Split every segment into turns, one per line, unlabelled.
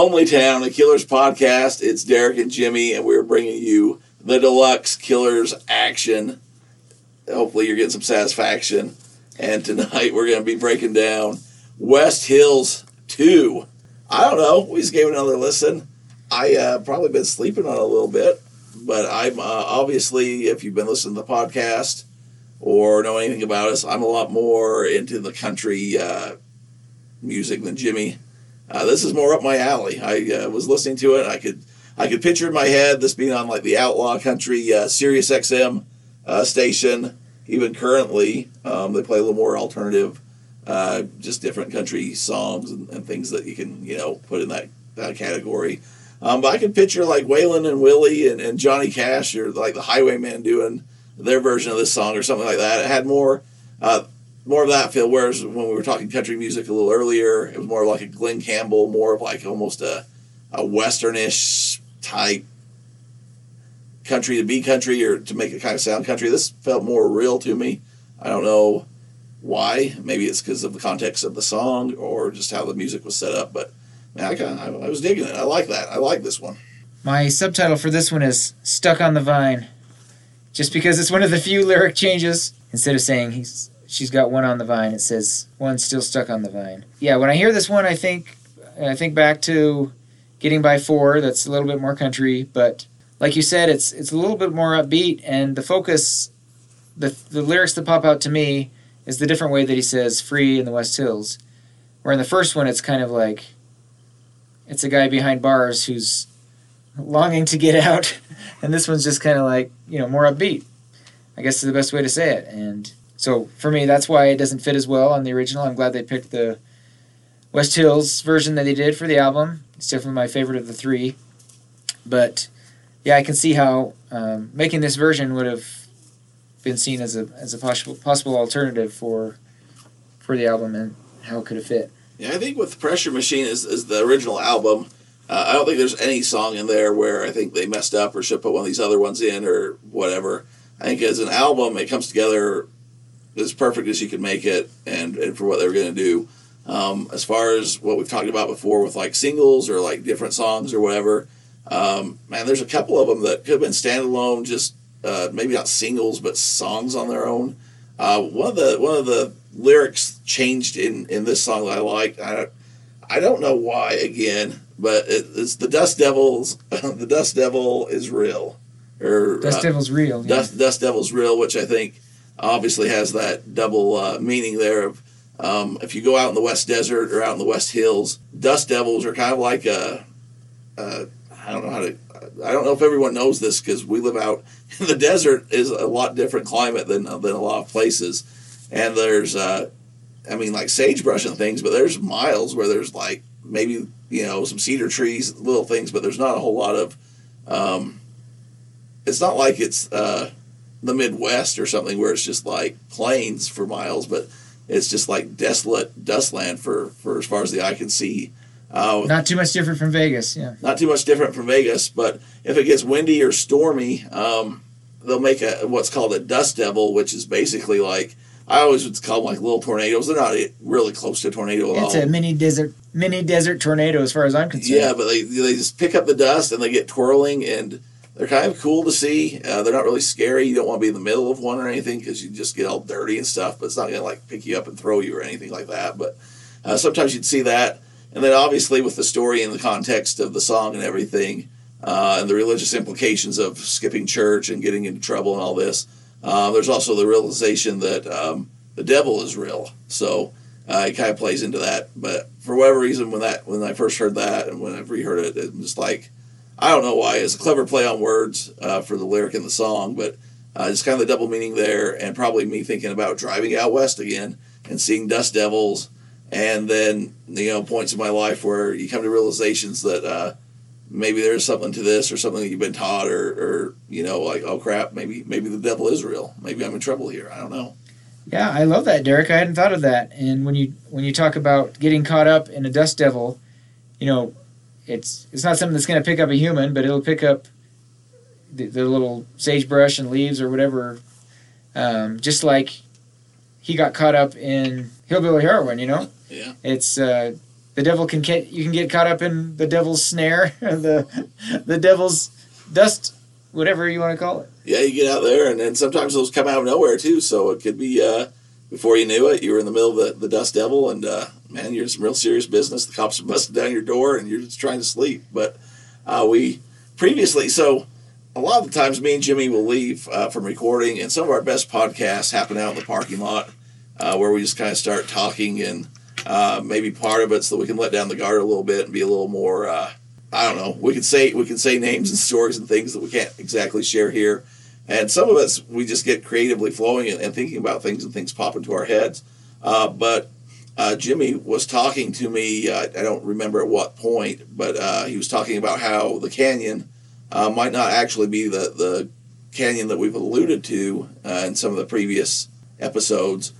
Lonely Town, the Killers podcast. It's Derek and Jimmy, and we're bringing you the deluxe Killers action. Hopefully, you're getting some satisfaction. And tonight, we're going to be breaking down West Hills 2. I don't know. We just gave another listen. I uh, probably been sleeping on a little bit, but I'm uh, obviously, if you've been listening to the podcast or know anything about us, I'm a lot more into the country uh, music than Jimmy. Uh, this is more up my alley. I uh, was listening to it. I could I could picture in my head this being on like the outlaw country uh, Sirius XM uh, station. Even currently, um, they play a little more alternative, uh, just different country songs and, and, things that you can you know put in that that category. Um, but I could picture like Waylon and Willie and, and Johnny Cash or like the Highwaymen doing their version of this song or something like that. It had more uh, more of that feel. Whereas when we were talking country music a little earlier, it was more like a Glen Campbell, more of like almost a, a westernish type country to be country or to make it kind of sound country. This felt more real to me. I don't know why. Maybe it's because of the context of the song or just how the music was set up. But man, I kind of, I was digging it. I like that. I like this one.
My subtitle for this one is "Stuck on the Vine," just because it's one of the few lyric changes. Instead of saying he's she's got one on the vine. It says one still stuck on the vine. Yeah, when I hear this one, I think I think back to getting by four. That's a little bit more country, but like you said, it's it's a little bit more upbeat, and the focus, the the lyrics that pop out to me is the different way that he says "free" in the West Hills. Where in the first one, it's kind of like it's a guy behind bars who's longing to get out, and this one's just kind of like you know more upbeat. I guess is the best way to say it, and so for me, that's why it doesn't fit as well on the original. I'm glad they picked the West Hills version that they did for the album. It's definitely my favorite of the three. But yeah, I can see how um, making this version would have been seen as a as a possible possible alternative for for the album and how it could have fit.
Yeah, I think with Pressure Machine is, is the original album. Uh, I don't think there's any song in there where I think they messed up or should put one of these other ones in or whatever. I think as an album, it comes together as perfect as you could make it, and, and for what they were going to do. Um, as far as what we've talked about before with like singles or like different songs or whatever, um, man, there's a couple of them that could have been standalone, just uh, maybe not singles, but songs on their own. Uh, one of the one of the lyrics changed in in this song that I like. I I don't know why again, but it, it's the Dust Devils. the Dust Devil is real,
or Dust uh, Devil's real.
Yeah. Dust Dust Devil's real, which I think obviously has that double uh, meaning there of um, if you go out in the West Desert or out in the West Hills, dust devils are kind of like a, a I don't know how to. I don't know if everyone knows this because we live out in the desert is a lot different climate than than a lot of places, and there's uh, I mean like sagebrush and things, but there's miles where there's like maybe you know some cedar trees, little things, but there's not a whole lot of. Um, it's not like it's uh, the Midwest or something where it's just like plains for miles, but it's just like desolate dustland for, for as far as the eye can see.
Uh, not too much different from Vegas, yeah.
Not too much different from Vegas, but if it gets windy or stormy, um, they'll make a what's called a dust devil, which is basically like I always would call them like little tornadoes. They're not really close to a tornado
at
it's
all. It's a mini desert mini desert tornado, as far as I'm concerned.
Yeah, but they they just pick up the dust and they get twirling and they're kind of cool to see. Uh, they're not really scary. You don't want to be in the middle of one or anything because you just get all dirty and stuff. But it's not going to like pick you up and throw you or anything like that. But uh, sometimes you'd see that, and then obviously with the story and the context of the song and everything, uh, and the religious implications of skipping church and getting into trouble and all this. Uh, there's also the realization that um, the devil is real. So uh, it kind of plays into that. But for whatever reason, when that when I first heard that and whenever you heard it, it was like I don't know why. It's a clever play on words uh, for the lyric in the song, but uh, it's kind of the double meaning there, and probably me thinking about driving out west again and seeing dust devils, and then you know points in my life where you come to realizations that uh, maybe there's something to this or something that you've been taught, or, or you know like oh crap, maybe maybe the devil is real. Maybe I'm in trouble here. I don't know.
Yeah, I love that, Derek. I hadn't thought of that. And when you when you talk about getting caught up in a dust devil, you know, it's it's not something that's going to pick up a human, but it'll pick up the, the little sagebrush and leaves or whatever. Um, just like he got caught up in hillbilly heroin, you know.
Yeah.
It's uh, the devil can get you can get caught up in the devil's snare, the the devil's dust, whatever you want to call it.
Yeah, you get out there, and then sometimes those come out of nowhere too. So it could be uh, before you knew it, you were in the middle of the, the dust devil, and uh, man, you're in some real serious business. The cops are busting down your door, and you're just trying to sleep. But uh, we previously, so a lot of the times, me and Jimmy will leave uh, from recording, and some of our best podcasts happen out in the parking lot, uh, where we just kind of start talking, and uh, maybe part of it so that we can let down the guard a little bit and be a little more. Uh, I don't know. We can say we can say names and stories and things that we can't exactly share here, and some of us we just get creatively flowing and, and thinking about things and things pop into our heads. Uh, but uh, Jimmy was talking to me. Uh, I don't remember at what point, but uh, he was talking about how the canyon uh, might not actually be the the canyon that we've alluded to uh, in some of the previous episodes.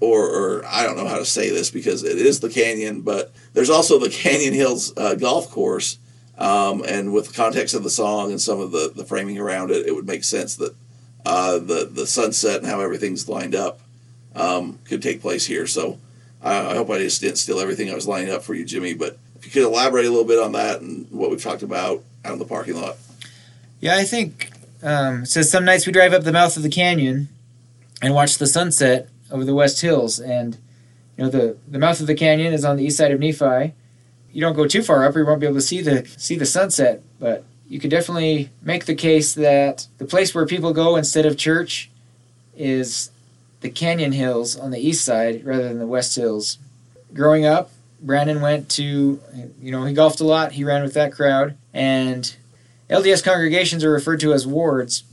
Or, or I don't know how to say this because it is the canyon, but there's also the Canyon Hills uh, golf course, um, and with the context of the song and some of the, the framing around it, it would make sense that the the sunset and how everything's lined up um, could take place here. So I, I hope I just didn't steal everything I was lining up for you, Jimmy. But if you could elaborate a little bit on that and what we've talked about out in the parking lot.
Yeah, I think um, says some nights we drive up the mouth of the canyon and watch the sunset over the West Hills, and you know the the mouth of the canyon is on the east side of Nephi. You don't go too far up, or you won't be able to see the see the sunset, but you could definitely make the case that the place where people go instead of church is the Canyon Hills on the east side rather than the West Hills. Growing up, Brandon went to, you know, he golfed a lot. He ran with that crowd, and LDS congregations are referred to as wards.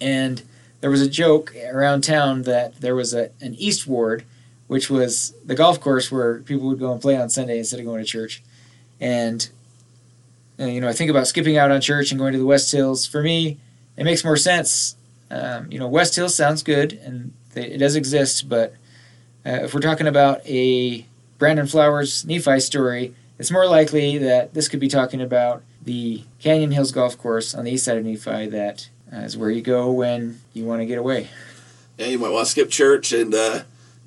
And there was a joke around town that there was a, an East Ward, which was the golf course where people would go and play on Sunday instead of going to church. And, uh, you know, I think about skipping out on church and going to the West Hills. For me, it makes more sense. Um, you know, West Hills sounds good, and it does exist, but uh, if we're talking about a Brandon Flowers Nephi story, it's more likely that this could be talking about the Canyon Hills Golf Course on the east side of Nephi that uh, is where you go when you want to get away.
Yeah, you might want to skip church and uh,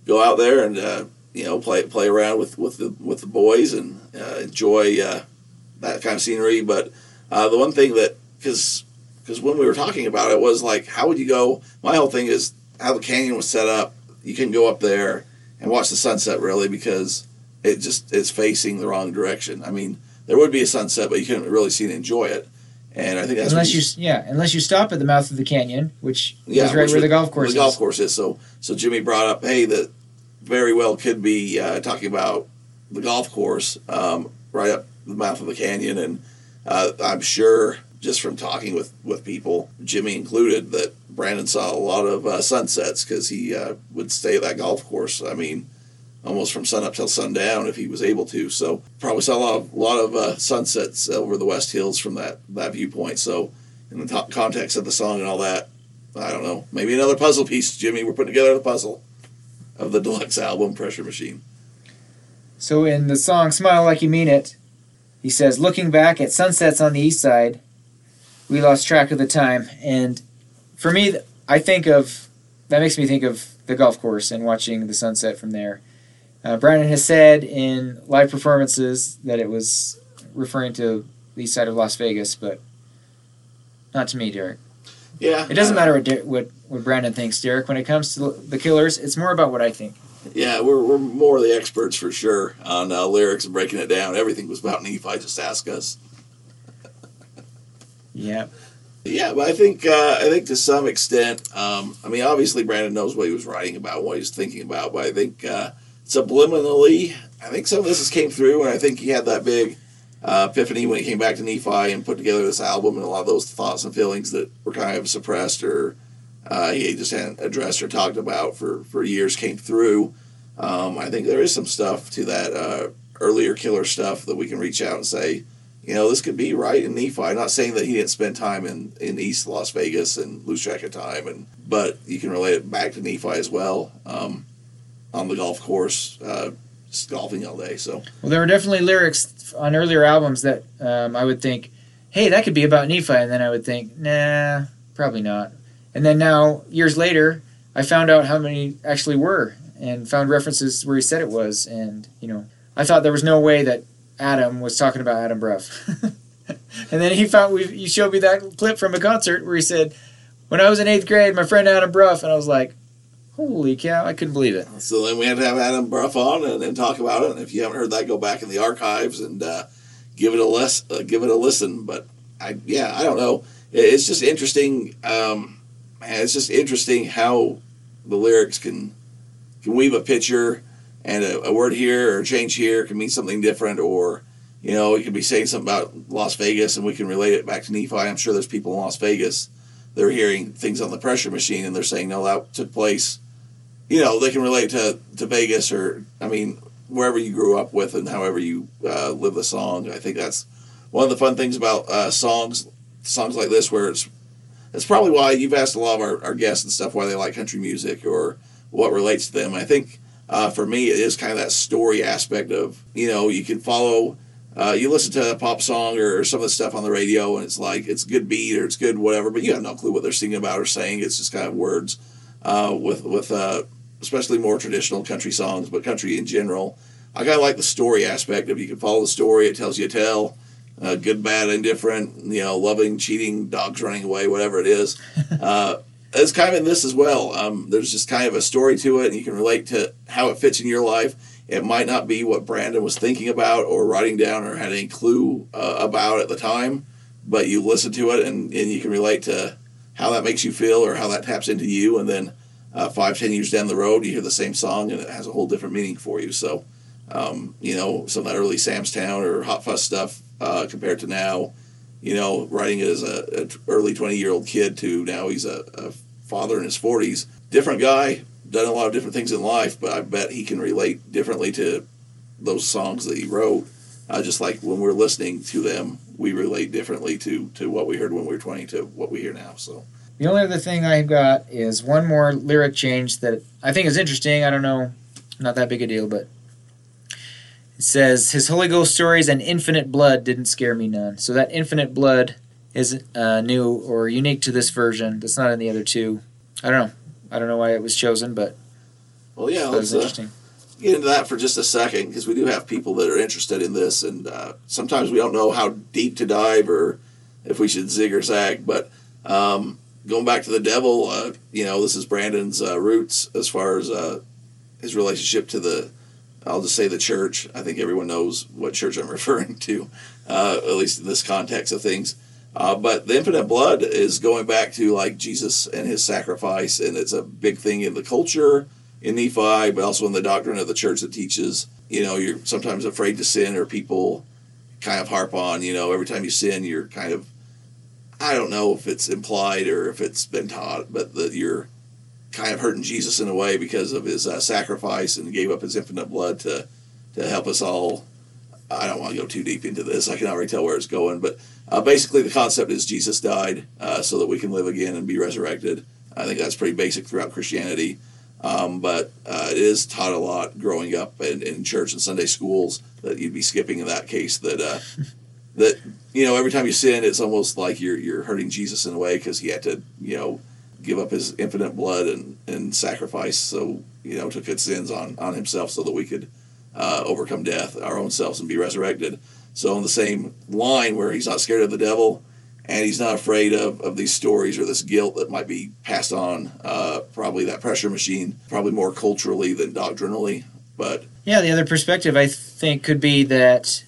go out there and uh, you know play play around with, with the with the boys and uh, enjoy uh, that kind of scenery. But the one thing that because because when we were talking about it was like, how would you go? My whole thing is how the canyon was set up. You can go up there and watch the sunset really because it just is facing the wrong direction. I mean, there would be a sunset, but you couldn't really see and enjoy it. And I think that's
unless you, yeah unless you stop at the mouth of the canyon, which yeah, is right where the golf course
the
is.
golf course is. So so Jimmy brought up, hey, that very well could be uh, talking about the golf course um, right up the mouth of the canyon, and uh, I'm sure just from talking with with people, Jimmy included, that Brandon saw a lot of uh, sunsets because he uh, would stay at that golf course. I mean, almost from sunup till sundown if he was able to. So probably saw a lot of lot of uh, sunsets over the West Hills from that that viewpoint. So in the context of the song and all that, I don't know. Maybe another puzzle piece, Jimmy. We're putting together the puzzle of the deluxe album, Pressure Machine.
So in the song "Smile Like You Mean It," he says, "Looking back at sunsets on the east side, we lost track of the time." And for me, I think of that makes me think of the golf course and watching the sunset from there. Uh, Brandon has said in live performances that it was referring to the east side of Las Vegas, but not to me, Derek.
Yeah.
It doesn't matter what, De- what what Brandon thinks, Derek. When it comes to the Killers, it's more about what I think.
Yeah, we're, we're more the experts for sure on uh, lyrics and breaking it down. Everything was about Nephi. Just ask us.
Yeah.
Yeah, but I think uh, I think to some extent, um, I mean, obviously Brandon knows what he was writing about, what he's thinking about, but I think uh, subliminally, I think some of this came through, and I think he had that big uh, epiphany when he came back to Nephi and put together this album, and a lot of those thoughts and feelings that were kind of suppressed or uh, he just hadn't addressed or talked about for, for years came through. Um, I think there is some stuff to that uh, earlier killer stuff that we can reach out and say, you know, this could be right in Nephi. Not saying that he didn't spend time in, in East Las Vegas and lose track of time, and but you can relate it back to Nephi as well um, on the golf course, uh, just golfing all day. So
well, there were definitely lyrics on earlier albums that um, I would think, hey, that could be about Nephi, and then I would think, nah, probably not. And then now, years later, I found out how many actually were, and found references where he said it was, and you know, I thought there was no way that Adam was talking about Adam Bruff. and then he found we you showed me that clip from a concert where he said, "When I was in eighth grade, my friend Adam Bruff," and I was like, "Holy cow! I couldn't believe it."
So then we had to have Adam Bruff on and, talk about it. And if you haven't heard that, go back in the archives and uh, give it a less uh, give it a listen. But I yeah I don't know. It's just interesting. Um, man, it's just interesting how the lyrics can can weave a picture and a, a word here or change here can mean something different or you know, it could be saying something about Las Vegas and we can relate it back to Nephi. I'm sure there's people in Las Vegas that are hearing things on the pressure machine and they're saying, no, that took place. You know, they can relate to, to Vegas or, I mean, wherever you grew up with and however you uh, live the song. I think that's one of the fun things about uh, songs, songs like this, where it's, it's probably why you've asked a lot of our, our guests and stuff why they like country music or what relates to them. I think uh, for me, it is kind of that story aspect of, you know, you can follow uh, you listen to a pop song or, some of the stuff on the radio, and it's like it's good beat or it's good whatever, but you have no clue what they're singing about or saying. It's just kind of words. Uh, with with uh, especially more traditional country songs, but country in general, I kind of like the story aspect. If you can follow the story, it tells you a tale. Uh, good, bad, indifferent, you know, loving, cheating, dogs running away, whatever it is. It's kind of in this as well. Um, there's just kind of a story to it, and you can relate to how it fits in your life it might not be what Brandon was thinking about or writing down or had any clue uh, about at the time, but you listen to it and, and you can relate to how that makes you feel or how that taps into you. And then uh, five, ten years down the road, you hear the same song and it has a whole different meaning for you. So, um, you know, some of that early Sam's Town or Hot Fuss stuff uh, compared to now, you know, writing as a, a early 20 year old kid to now he's a, a father in his 40s. Different guy, done a lot of different things in life, but I bet he can relate differently to those songs that he wrote. Uh, just like when we're listening to them, we relate differently to to what we heard when we were 20 to what we hear now. So
the only other thing I've got is one more lyric change that I think is interesting. I don't know, not that big a deal, but it says his Holy Ghost stories and infinite blood didn't scare me none. So that infinite blood is uh, new or unique to this version. That's not in the other two. I don't know. I don't know why it was chosen, but
well, yeah, let's uh, interesting. Uh, get into that for just a second because we do have people that are interested in this, and uh, sometimes we don't know how deep to dive or if we should zig or zag. But um, going back to the devil, uh, you know, this is Brandon's uh, roots as far as uh, his relationship to the. I'll just say the church. I think everyone knows what church I'm referring to, at least in this context of things. Uh, but the infinite blood is going back to like Jesus and his sacrifice, and it's a big thing in the culture in Nephi, but also in the doctrine of the church that teaches. You know, you're sometimes afraid to sin, or people kind of harp on. You know, every time you sin, you're kind of I don't know if it's implied or if it's been taught, but that you're kind of hurting Jesus in a way because of his uh, sacrifice and gave up his infinite blood to to help us all. I don't want to go too deep into this. I can already tell where it's going, but uh, basically, the concept is Jesus died uh, so that we can live again and be resurrected. I think that's pretty basic throughout Christianity. Um, but uh, it is taught a lot growing up in, in, church and Sunday schools that you'd be skipping in that case. That uh, that you know every time you sin, it's almost like you're you're hurting Jesus in a way because he had to you know give up his infinite blood and, and sacrifice so you know took its sins on on himself so that we could uh, overcome death our own selves and be resurrected. So on the same line where he's not scared of the devil and he's not afraid of, of these stories or this guilt that might be passed on, uh, probably that pressure machine, probably more culturally than doctrinally. But
yeah, the other perspective I think could be that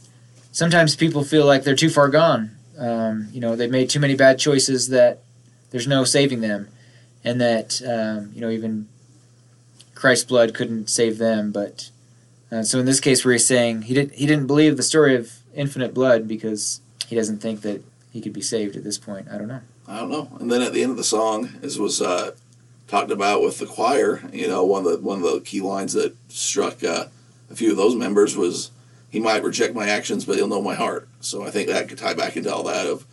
sometimes people feel like they're too far gone. Um, you know, they've made too many bad choices that there's no saving them, and that um, you know even Christ's blood couldn't save them. But uh, so in this case, where he's saying he didn't he didn't believe the story of infinite blood because he doesn't think that he could be saved at this point. I don't know.
I don't know. And then at the end of the song, as was uh, talked about with the choir, you know, one of the one of the key lines that struck uh, a few of those members was, "He might reject my actions, but he'll know my heart." So I think that could tie back into all that of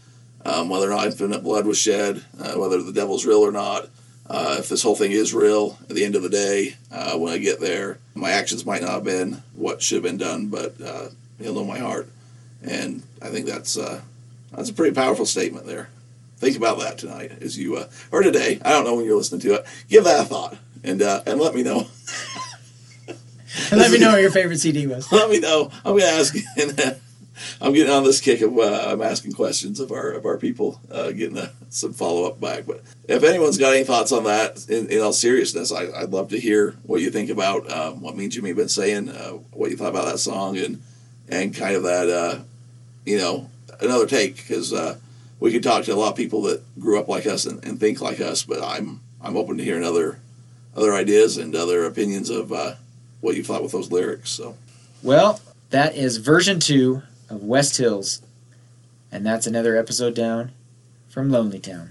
um, whether or not infinite blood was shed, uh, whether the devil's real or not. Uh, if this whole thing is real, at the end of the day, uh, when I get there, my actions might not have been what should have been done, but uh, he'll know my heart. And I think that's uh, that's a pretty powerful statement there. Think about that tonight as you uh, or today. I don't know when you're listening to it. Give that a thought and uh, and let me know.
Let me know what your favorite CD was.
Let me know. I'm gonna ask. I'm getting on this kick of uh, I'm asking questions of our of our people, uh, getting a, some follow up back. But if anyone's got any thoughts on that, in, in all seriousness, I, I'd love to hear what you think about um, what me and Jimmy have been saying, uh, what you thought about that song, and and kind of that uh, you know another take because uh, we could talk to a lot of people that grew up like us and, and think like us. But I'm I'm open to hearing other other ideas and other opinions of uh, what you thought with those lyrics. So
Well, that is version two of West Hills, and that's another episode down from Lonely Town.